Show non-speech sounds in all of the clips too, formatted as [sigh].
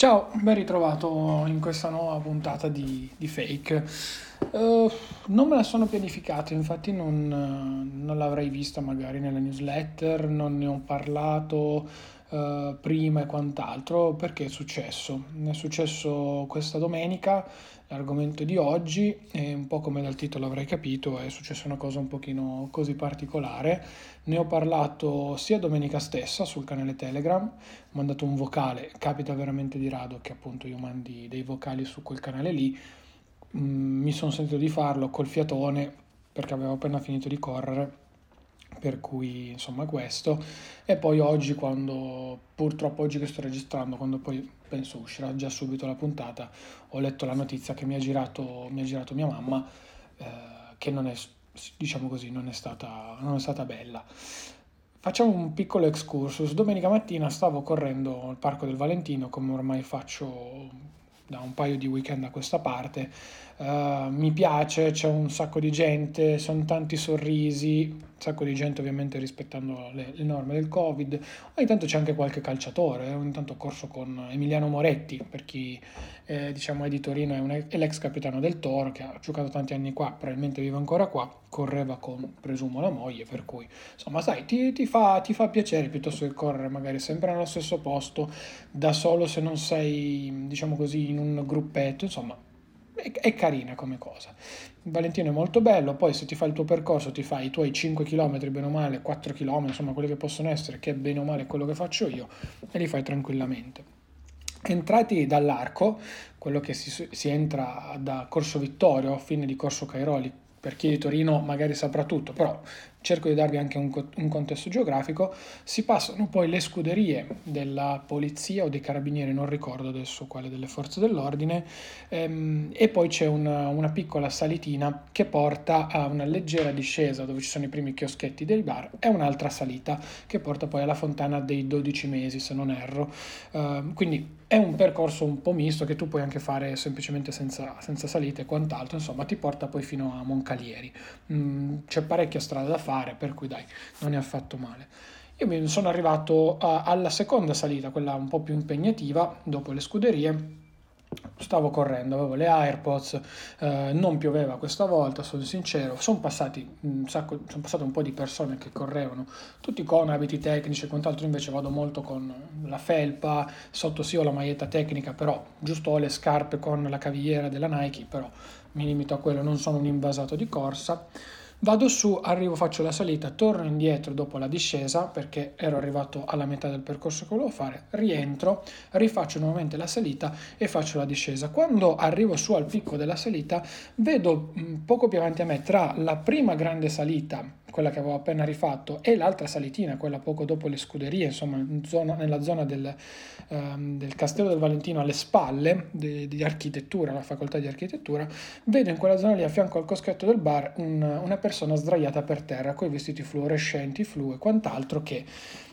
Ciao, ben ritrovato in questa nuova puntata di, di Fake. Uh, non me la sono pianificata, infatti non, non, l'avrei vista magari nella newsletter, non ne ho parlato uh, prima e quant'altro, perché è successo. È successo questa domenica, l'argomento di oggi, e un po' come dal titolo avrei capito, è successa una cosa un pochino così particolare. Ne ho parlato sia domenica stessa sul canale Telegram, ho mandato un vocale, capita veramente di rado che appunto io mandi dei vocali su quel canale lì, mm, mi sono sentito di farlo col fiatone perché avevo appena finito di correre per cui insomma questo. E poi oggi quando purtroppo oggi che sto registrando quando poi penso uscirà già subito la puntata ho letto la notizia che mi ha girato, mi ha girato mia mamma eh, che non è diciamo così non è stata, non è stata bella Facciamo un piccolo excursus. Domenica mattina stavo correndo al Parco del Valentino, come ormai faccio da un paio di weekend a questa parte. Uh, mi piace, c'è un sacco di gente, sono tanti sorrisi, sacco di gente ovviamente rispettando le, le, norme del Covid. Ogni tanto c'è anche qualche calciatore, eh? ogni tanto ho corso con Emiliano Moretti, per chi eh, diciamo è di Torino, è, un, è, l'ex capitano del Toro che ha giocato tanti anni qua, probabilmente vive ancora qua, correva con, presumo, la moglie, per cui insomma sai, ti, ti, fa, ti fa piacere piuttosto che correre magari sempre nello stesso posto, da solo se non sei, diciamo così, in un gruppetto, insomma è, carina come cosa. Valentino è molto bello, poi se ti fai il tuo percorso, ti fai i tuoi 5 km, bene o male, 4 km, insomma quelli che possono essere, che è bene o male quello che faccio io, e li fai tranquillamente. Entrati dall'arco, quello che si, si entra da Corso Vittorio, fine di Corso Cairoli, per chi è di Torino magari saprà tutto, però cerco di darvi anche un, un, contesto geografico, si passano poi le scuderie della polizia o dei carabinieri, non ricordo adesso quale delle forze dell'ordine, ehm, e poi c'è una, una, piccola salitina che porta a una leggera discesa dove ci sono i primi chioschetti dei bar e un'altra salita che porta poi alla fontana dei 12 mesi, se non erro. Uh, quindi è un percorso un po' misto che tu puoi anche fare semplicemente senza, senza salite e quant'altro, insomma ti porta poi fino a Moncalieri. Mm, c'è parecchia strada da fare fare, per cui dai, non è affatto male. Io sono arrivato a, alla seconda salita, quella un po' più impegnativa, dopo le scuderie, stavo correndo, avevo le AirPods, eh, non pioveva questa volta, sono sincero, sono passati un sacco, sono passate un po' di persone che correvano, tutti con abiti tecnici e quant'altro, invece vado molto con la felpa, sotto sì ho la maglietta tecnica, però giusto ho le scarpe con la cavigliera della Nike, però mi limito a quello, non sono un invasato di corsa. Vado su, arrivo, faccio la salita, torno indietro dopo la discesa perché ero arrivato alla metà del percorso che volevo fare, rientro, rifaccio nuovamente la salita e faccio la discesa. Quando arrivo su al picco della salita, vedo mm, poco più avanti a me tra la prima grande salita quella che avevo appena rifatto, e l'altra salitina, quella poco dopo le scuderie, insomma, in zona, nella zona del, um, del, Castello del Valentino, alle spalle di, di, architettura, la facoltà di architettura, vedo in quella zona lì, a fianco al coschetto del bar, un, una persona sdraiata per terra, con i vestiti fluorescenti, flu e quant'altro, che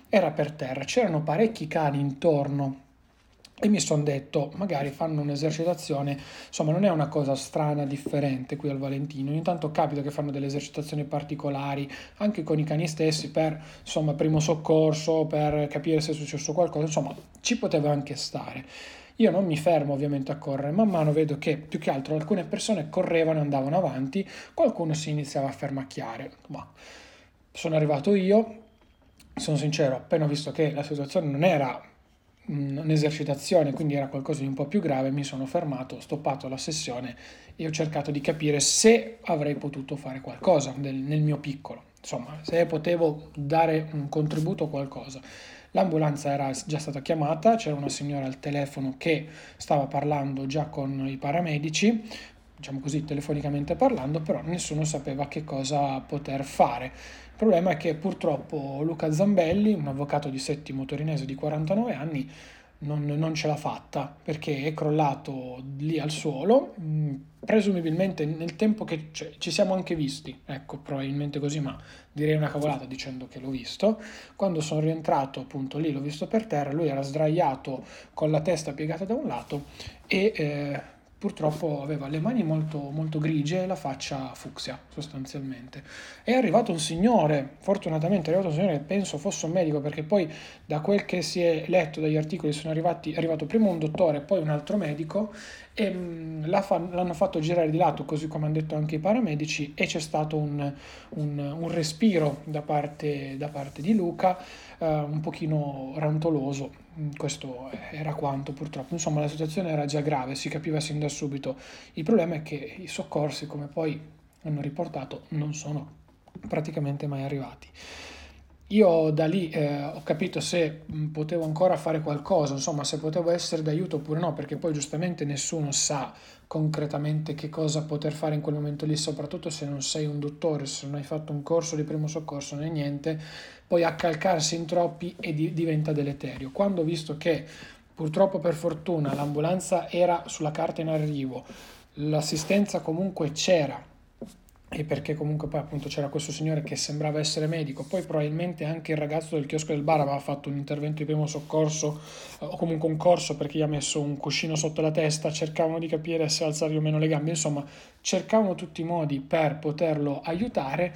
era per terra. C'erano parecchi cani intorno e mi sono detto, magari fanno un'esercitazione, insomma non è una cosa strana, differente qui al Valentino, ogni tanto capita che fanno delle esercitazioni particolari anche con i cani stessi per, insomma, primo soccorso, per capire se è successo qualcosa, insomma ci poteva anche stare. Io non mi fermo ovviamente a correre, man mano vedo che più che altro alcune persone correvano e andavano avanti, qualcuno si iniziava a fermacchiare, ma sono arrivato io, sono sincero, appena ho visto che la situazione non era un'esercitazione, quindi era qualcosa di un po' più grave, mi sono fermato, ho stoppato la sessione e ho cercato di capire se avrei potuto fare qualcosa nel, nel mio piccolo, insomma, se potevo dare un contributo o qualcosa. L'ambulanza era già stata chiamata, c'era una signora al telefono che stava parlando già con i paramedici, diciamo così telefonicamente parlando, però nessuno sapeva che cosa poter fare. Il problema è che purtroppo Luca Zambelli, un avvocato di settimo torinese di 49 anni, non, non ce l'ha fatta perché è crollato lì al suolo, mm, presumibilmente nel tempo che cioè, ci siamo anche visti, ecco probabilmente così, ma direi una cavolata dicendo che l'ho visto. Quando sono rientrato appunto lì l'ho visto per terra, lui era sdraiato con la testa piegata da un lato e... Eh, purtroppo aveva le mani molto, molto grigie e la faccia fucsia sostanzialmente. È arrivato un signore, fortunatamente è arrivato un signore che penso fosse un medico perché poi da quel che si è letto dagli articoli sono arrivati, è arrivato prima un dottore e poi un altro medico e mh, mm, l'hanno fatto girare di lato così come hanno detto anche i paramedici e c'è stato un, un, un respiro da parte, da parte di Luca uh, un pochino rantoloso questo era quanto purtroppo. Insomma, la situazione era già grave, si capiva sin da subito. Il problema è che i soccorsi, come poi hanno riportato, non sono praticamente mai arrivati. Io da lì eh, ho capito se mm, potevo ancora fare qualcosa, insomma, se potevo essere d'aiuto oppure no, perché poi giustamente nessuno sa concretamente che cosa poter fare in quel momento lì, soprattutto se non sei un dottore, se non hai fatto un corso di primo soccorso né niente, poi accalcarsi in troppi e di- diventa deleterio. Quando ho visto che purtroppo per fortuna l'ambulanza era sulla carta in arrivo, l'assistenza comunque c'era, e perché comunque poi appunto c'era questo signore che sembrava essere medico, poi probabilmente anche il ragazzo del chiosco del bar aveva fatto un intervento di primo soccorso eh, o comunque un corso perché gli ha messo un cuscino sotto la testa, cercavano di capire se alzargli o meno le gambe, insomma cercavano tutti i modi per poterlo aiutare.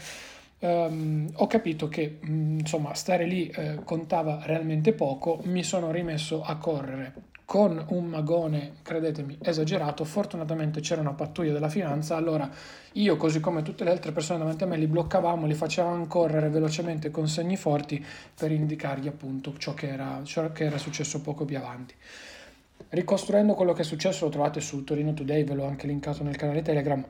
Um, ho capito che mm, insomma stare lì eh, contava realmente poco, mi sono rimesso a correre con un magone, credetemi, esagerato. Fortunatamente c'era una pattuglia della finanza, allora io, così come tutte le altre persone davanti a me, li bloccavamo, li facevamo correre velocemente con segni forti per indicargli appunto ciò che era, ciò che era successo poco più avanti. Ricostruendo quello che è successo lo trovate su Torino Today, ve l'ho anche linkato nel canale Telegram.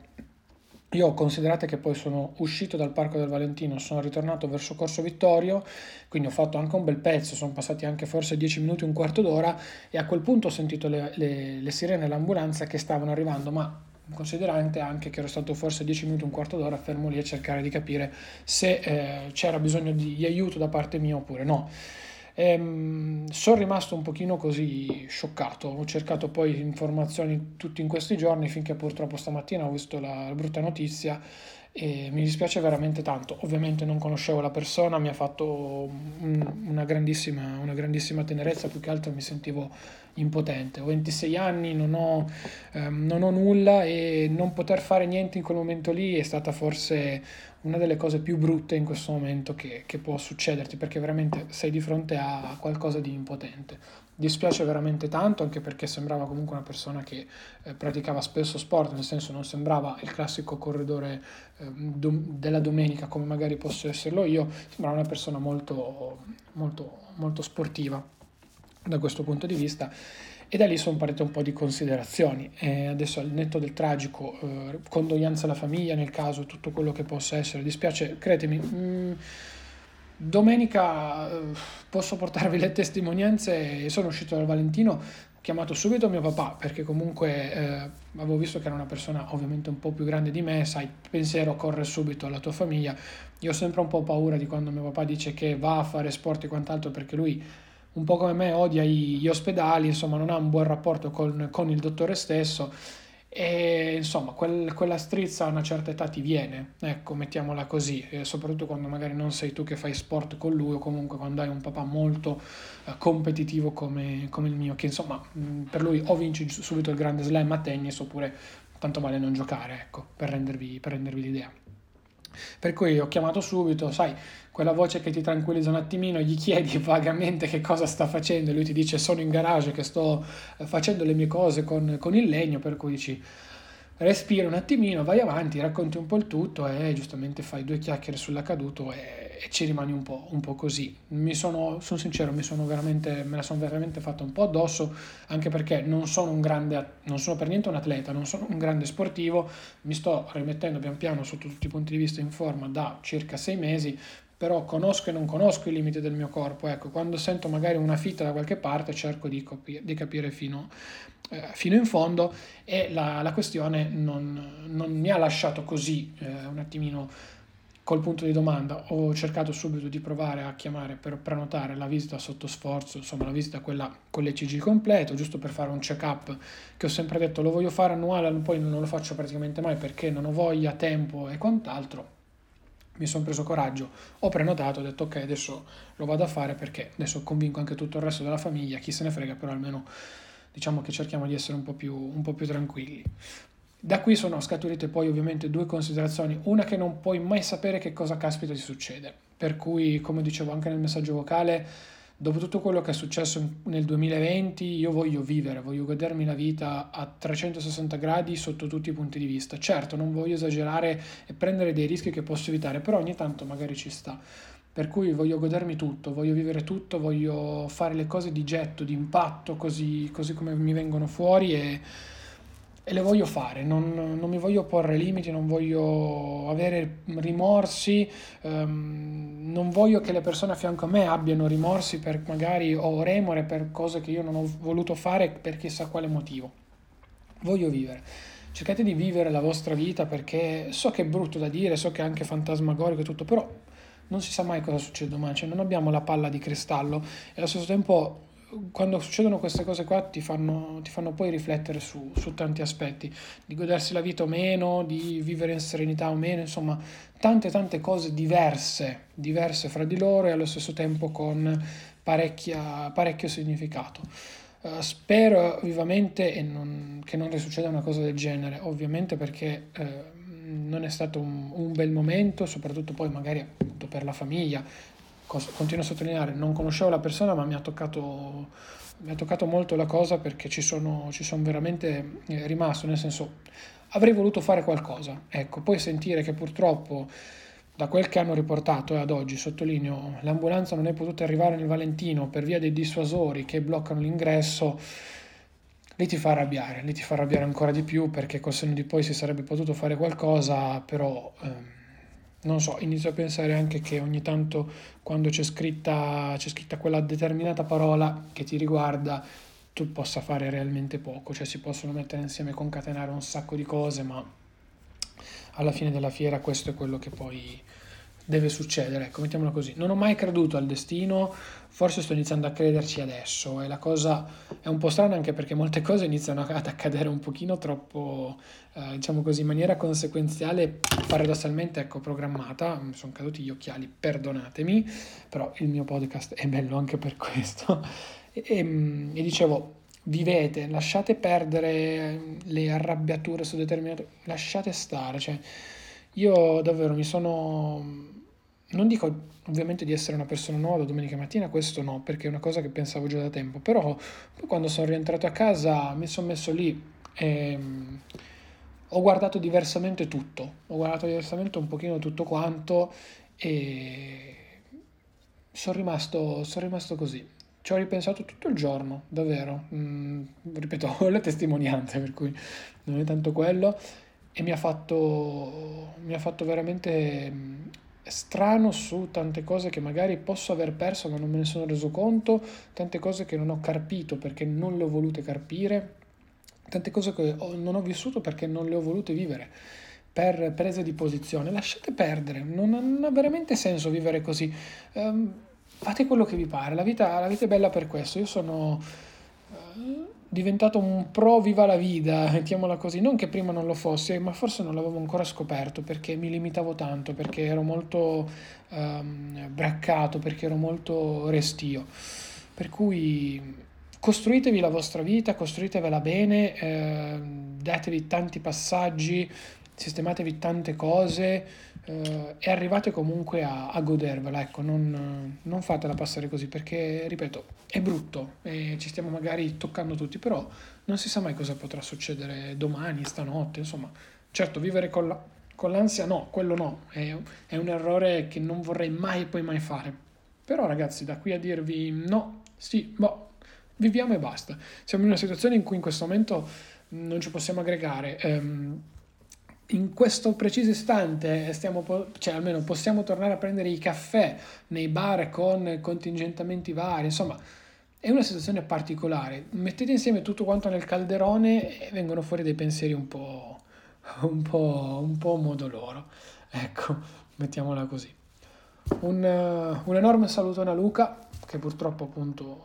Io considerate che poi sono uscito dal Parco del Valentino, sono ritornato verso Corso Vittorio, quindi ho fatto anche un bel pezzo, sono passati anche forse 10 minuti, un quarto d'ora e a quel punto ho sentito le, le, le sirene dell'ambulanza che stavano arrivando, ma considerante anche che ero stato forse 10 minuti, un quarto d'ora fermo lì a cercare di capire se eh, c'era bisogno di aiuto da parte mia oppure no. Ehm, sono rimasto un pochino così scioccato, ho cercato poi informazioni tutti in questi giorni finché purtroppo stamattina ho visto la brutta notizia e mi dispiace veramente tanto. Ovviamente non conoscevo la persona, mi ha fatto una, grandissima, una grandissima tenerezza, più che altro mi sentivo impotente. Ho 26 anni, non ho, ehm, non ho nulla e non poter fare niente in quel momento lì è stata forse una delle cose più brutte in questo momento che, che, può succederti perché veramente sei di fronte a qualcosa di impotente. Dispiace veramente tanto anche perché sembrava comunque una persona che eh, praticava spesso sport, nel senso non sembrava il classico corridore eh, dom- della domenica come magari posso esserlo io, sembrava una persona molto, molto, molto sportiva da questo punto di vista e da lì sono partite un po' di considerazioni. E adesso al netto del tragico, eh, condoglianza alla famiglia nel caso, tutto quello che possa essere, dispiace, credetemi, mh, mm, domenica eh, posso portarvi le testimonianze, sono uscito dal Valentino, ho chiamato subito mio papà perché comunque eh, avevo visto che era una persona ovviamente un po' più grande di me, sai, pensiero corre subito alla tua famiglia, io ho sempre un po' paura di quando mio papà dice che va a fare sport e quant'altro perché lui un po' come me odia gli ospedali, insomma non ha un buon rapporto con, con il dottore stesso e insomma quel, quella strizza a una certa età ti viene, ecco mettiamola così, e soprattutto quando magari non sei tu che fai sport con lui o comunque quando hai un papà molto uh, competitivo come, come, il mio, che insomma mh, per lui o vinci subito il grande slam a tennis oppure tanto vale non giocare, ecco, per rendervi, per rendervi l'idea. Per cui ho chiamato subito, sai, quella voce che ti tranquillizza un attimino, gli chiedi [laughs] vagamente che cosa sta facendo e lui ti dice sono in garage che sto eh, facendo le mie cose con, con il legno, per cui dici respira un attimino, vai avanti, racconti un po' il tutto e giustamente fai due chiacchiere sull'accaduto e, e ci rimani un po', un po', così. Mi sono, sono sincero, sono me la sono veramente fatta un po' addosso, anche perché non sono un grande, non sono per niente un atleta, non sono un grande sportivo, mi sto rimettendo pian piano sotto tutti i punti di vista in forma da circa sei mesi, però conosco e non conosco i limiti del mio corpo. Ecco, quando sento magari una fitta da qualche parte cerco di, copi- di capire fino, eh, fino, in fondo e la, la questione non, non, mi ha lasciato così eh, un attimino col punto di domanda. Ho cercato subito di provare a chiamare per prenotare la visita sotto sforzo, insomma la visita quella con l'ECG completo, giusto per fare un check-up che ho sempre detto lo voglio fare annuale, poi non lo faccio praticamente mai perché non ho voglia, tempo e quant'altro mi sono preso coraggio, ho prenotato, ho detto ok, adesso lo vado a fare perché adesso convinco anche tutto il resto della famiglia, chi se ne frega, però almeno diciamo che cerchiamo di essere un po' più, un po più tranquilli. Da qui sono scaturite poi ovviamente due considerazioni, una che non puoi mai sapere che cosa caspita ti succede, per cui come dicevo anche nel messaggio vocale, dopo tutto quello che è successo nel 2020 io voglio vivere, voglio godermi la vita a 360 gradi sotto tutti i punti di vista. Certo, non voglio esagerare e prendere dei rischi che posso evitare, però ogni tanto magari ci sta. Per cui voglio godermi tutto, voglio vivere tutto, voglio fare le cose di getto, di impatto, così, così come mi vengono fuori e e le voglio fare, non, non, mi voglio porre limiti, non voglio avere rimorsi, um, non voglio che le persone a fianco a me abbiano rimorsi per magari o remore per cose che io non ho voluto fare per chissà quale motivo. Voglio vivere. Cercate di vivere la vostra vita perché so che è brutto da dire, so che è anche fantasmagorico e tutto, però non si sa mai cosa succede domani, cioè non abbiamo la palla di cristallo e allo stesso tempo quando succedono queste cose qua ti fanno, ti fanno poi riflettere su, su, tanti aspetti, di godersi la vita o meno, di vivere in serenità o meno, insomma tante tante cose diverse, diverse fra di loro e allo stesso tempo con parecchio significato. Uh, spero vivamente non, che non risucceda una cosa del genere, ovviamente perché uh, non è stato un, un, bel momento, soprattutto poi magari appunto per la famiglia, continuo a sottolineare, non conoscevo la persona ma mi ha toccato, mi ha toccato molto la cosa perché ci sono, ci sono veramente eh, rimasto, nel senso avrei voluto fare qualcosa, ecco, poi sentire che purtroppo da quel che hanno riportato e ad oggi, sottolineo, l'ambulanza non è potuta arrivare nel Valentino per via dei dissuasori che bloccano l'ingresso, lì ti fa arrabbiare, lì ti fa arrabbiare ancora di più perché col senno di poi si sarebbe potuto fare qualcosa, però... Ehm, non so, inizio a pensare anche che ogni tanto quando c'è scritta, c'è scritta quella determinata parola che ti riguarda, tu possa fare realmente poco, cioè si possono mettere insieme e concatenare un sacco di cose, ma alla fine della fiera questo è quello che poi deve succedere, ecco, mettiamola così. Non ho mai creduto al destino, forse sto iniziando a crederci adesso e la cosa è un po' strana anche perché molte cose iniziano [laughs] ad accadere un pochino troppo, eh, diciamo così, in maniera conseguenziale, paradossalmente, ecco, programmata. Mi sono caduti gli occhiali, perdonatemi, però il mio podcast è bello anche per questo. e, e, e dicevo, vivete, lasciate perdere le arrabbiature su determinate... lasciate stare, cioè io davvero mi sono... Non dico ovviamente di essere una persona nuova domenica mattina, questo no, perché è una cosa che pensavo già da tempo, però quando sono rientrato a casa mi sono messo lì e mm, ho guardato diversamente tutto, ho guardato diversamente un pochino tutto quanto e sono rimasto, sono rimasto così. Ci ho ripensato tutto il giorno, davvero. Mm, ripeto, [laughs] ho le testimonianze, per cui non è tanto quello e mi ha fatto, mi ha fatto veramente mm, strano su tante cose che magari posso aver perso ma non me ne sono reso conto, tante cose che non ho carpito perché non le ho volute carpire, tante cose che non ho vissuto perché non le ho volute vivere per prese di posizione. Lasciate perdere, non non ha veramente senso vivere così. Um, fate quello che vi pare, la vita, la vita è bella per questo. Io sono... Uh, diventato un pro viva la vita, mettiamola così, non che prima non lo fossi, ma forse non l'avevo ancora scoperto perché mi limitavo tanto, perché ero molto um, braccato, perché ero molto restio. Per cui costruitevi la vostra vita, costruitevela bene, eh, datevi tanti passaggi, sistematevi tante cose eh, e arrivate comunque a, a godervela, ecco, non, non, fatela passare così perché, ripeto, è brutto e ci stiamo magari toccando tutti, però non si sa mai cosa potrà succedere domani, stanotte, insomma, certo vivere con, la, con l'ansia no, quello no, è, è un errore che non vorrei mai e poi mai fare, però ragazzi da qui a dirvi no, sì, boh, viviamo e basta, siamo in una situazione in cui in questo momento non ci possiamo aggregare. Ehm, in questo preciso istante stiamo, cioè almeno possiamo tornare a prendere i caffè nei bar con contingentamenti vari, insomma è una situazione particolare. Mettete insieme tutto quanto nel calderone e vengono fuori dei pensieri un po', un po', un po' modo loro. Ecco, mettiamola così. Un, un enorme salutone a Luca che purtroppo appunto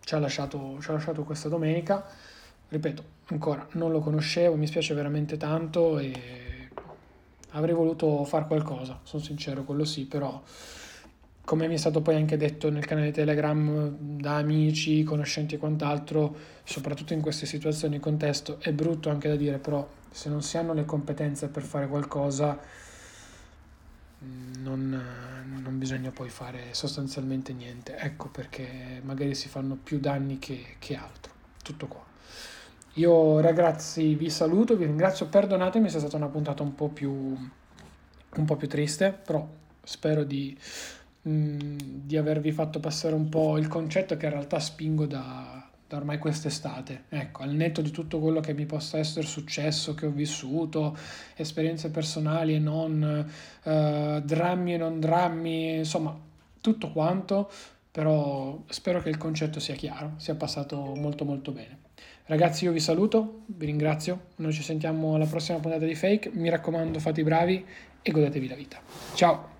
ci ha lasciato, ci ha lasciato questa domenica ripeto, ancora non lo conoscevo, mi spiace veramente tanto e avrei voluto fare qualcosa, sono sincero, quello sì, però come mi è stato poi anche detto nel canale Telegram da amici, conoscenti e quant'altro, soprattutto in queste situazioni di contesto, è brutto anche da dire, però se non si hanno le competenze per fare qualcosa, non, non bisogna poi fare sostanzialmente niente. Ecco perché magari si fanno più danni che, che altro. Tutto qua. Io ragazzi vi saluto, vi ringrazio, perdonatemi se è stata una puntata un po' più, un po più triste, però spero di di avervi fatto passare un po' il concetto che in realtà spingo da, da ormai quest'estate. Ecco, al netto di tutto quello che mi possa essere successo, che ho vissuto, esperienze personali e non, eh, drammi e non drammi, insomma, tutto quanto, però spero che il concetto sia chiaro, sia passato molto molto bene. Ragazzi, io vi saluto, vi ringrazio, noi ci sentiamo alla prossima puntata di Fake, mi raccomando fate i bravi e godetevi la vita. Ciao!